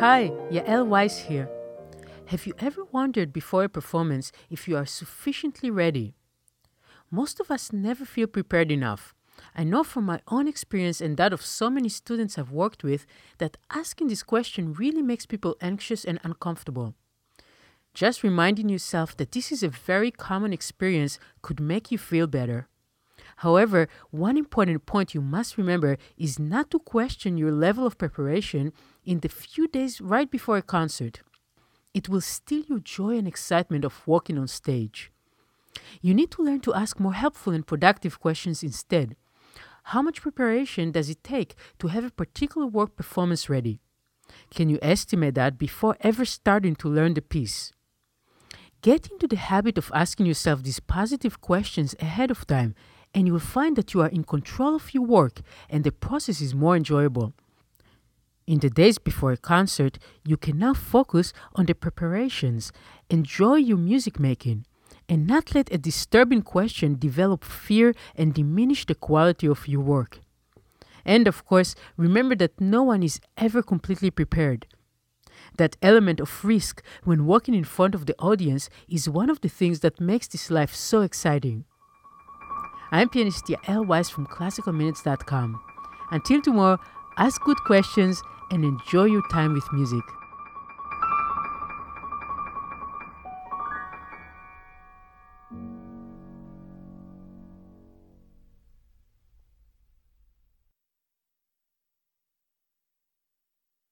Hi, Yael Weiss here. Have you ever wondered before a performance if you are sufficiently ready? Most of us never feel prepared enough. I know from my own experience and that of so many students I've worked with that asking this question really makes people anxious and uncomfortable. Just reminding yourself that this is a very common experience could make you feel better. However, one important point you must remember is not to question your level of preparation in the few days right before a concert. It will steal your joy and excitement of walking on stage. You need to learn to ask more helpful and productive questions instead. How much preparation does it take to have a particular work performance ready? Can you estimate that before ever starting to learn the piece? Get into the habit of asking yourself these positive questions ahead of time, and you will find that you are in control of your work and the process is more enjoyable. In the days before a concert, you can now focus on the preparations, enjoy your music making, and not let a disturbing question develop fear and diminish the quality of your work. And of course, remember that no one is ever completely prepared. That element of risk when walking in front of the audience is one of the things that makes this life so exciting. I'm pianist Yael Weiss from ClassicalMinutes.com. Until tomorrow, ask good questions and enjoy your time with music.